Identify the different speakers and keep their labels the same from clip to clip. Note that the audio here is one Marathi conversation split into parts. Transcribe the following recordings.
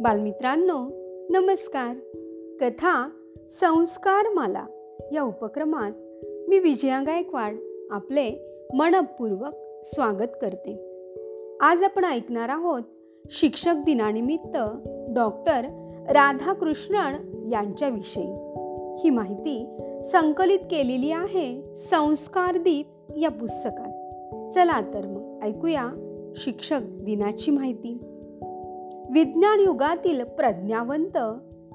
Speaker 1: बालमित्रांनो नमस्कार. कथा संस्कार माला या उपक्रमात मी विजया गायकवाड आपले मनपूर्वक स्वागत करते. आज आपण ऐकणार आहोत शिक्षक दिनानिमित्त डॉक्टर राधाकृष्णन यांच्याविषयी. ही माहिती संकलित केलेली आहे संस्कारदीप या पुस्तकात. चला तर मग ऐकूया शिक्षक दिनाची माहिती. विज्ञान युगातील प्रज्ञावंत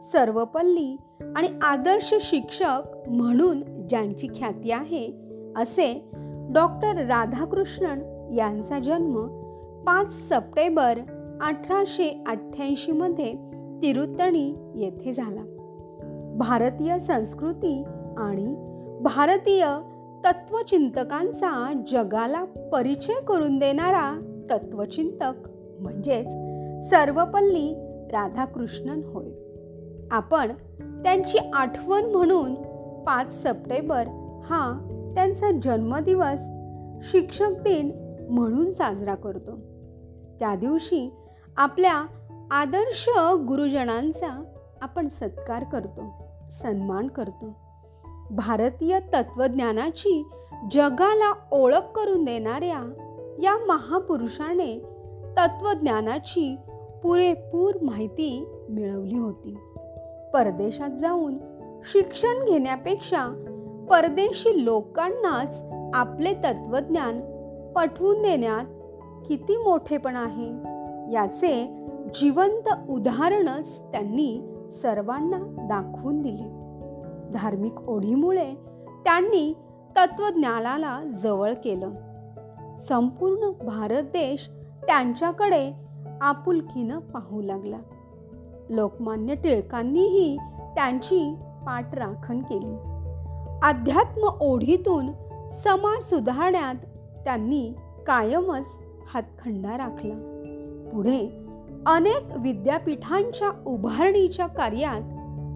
Speaker 1: सर्वपल्ली आणि आदर्श शिक्षक म्हणून ज्यांची ख्याती आहे असे डॉक्टर राधाकृष्णन यांचा जन्म पाच सप्टेंबर अठराशे अठ्ठ्याऐंशीमध्ये तिरुत्तणी येथे झाला. भारतीय संस्कृती आणि भारतीय तत्वचिंतकांचा जगाला परिचय करून देणारा तत्वचिंतक म्हणजेच सर्वपल्ली राधाकृष्णन होय. आपण त्यांची आठवण म्हणून पाच सप्टेंबर हा त्यांचा जन्मदिवस शिक्षक दिन म्हणून साजरा करतो. त्या दिवशी आपल्या आदर्श गुरुजनांचा आपण सत्कार करतो सन्मान करतो. भारतीय तत्वज्ञानाची जगाला ओळख करून देणाऱ्या या महापुरुषाने तत्वज्ञानाची पुरेपूर माहिती मिळवली होती. परदेशात जाऊन शिक्षण घेण्यापेक्षा परदेशी लोकांनाच आपले तत्वज्ञान पटवून देण्यात किती मोठेपण आहे याचे जिवंत उदाहरणच त्यांनी सर्वांना दाखवून दिले. धार्मिक ओढीमुळे त्यांनी तत्वज्ञानाला जवळ केलं. संपूर्ण भारत देश त्यांच्याकडे आपुलकीनं पाहू लागला. लोकमान्य टिळकांनीही त्यांची पाठराखण केली. अध्यात्म ओढीतून समाज सुधारण्यात त्यांनी कायमच हातखंडा राखला. पुढे अनेक विद्यापीठांच्या उभारणीच्या कार्यात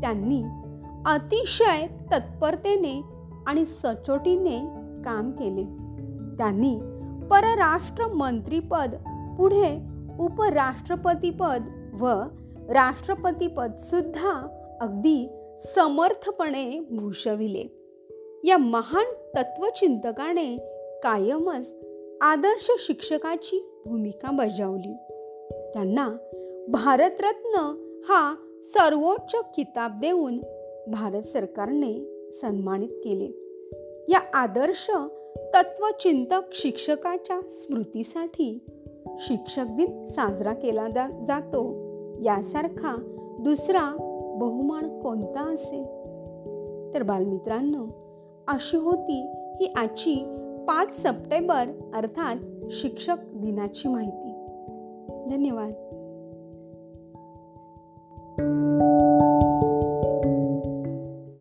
Speaker 1: त्यांनी अतिशय तत्परतेने आणि सचोटीने काम केले. त्यांनी परराष्ट्र मंत्रीपद पुढे उपराष्ट्रपतीपद व राष्ट्रपतीपद सुद्धा अगदी समर्थपणे भूषविले. या महान तत्वचिंतकाने कायमच आदर्श शिक्षकाची भूमिका बजावली. त्यांना भारतरत्न हा सर्वोच्च किताब देऊन भारत सरकारने सन्मानित केले. या आदर्श तत्वचिंतक शिक्षकाच्या स्मृतीसाठी शिक्षक दिन साजरा केला जातो. यासारखा दुसरा बहुमान कोणता असेल? तर बालमित्रांनो अशी होती ही आजची पाच सप्टेंबर अर्थात शिक्षक दिनाची माहिती. धन्यवाद.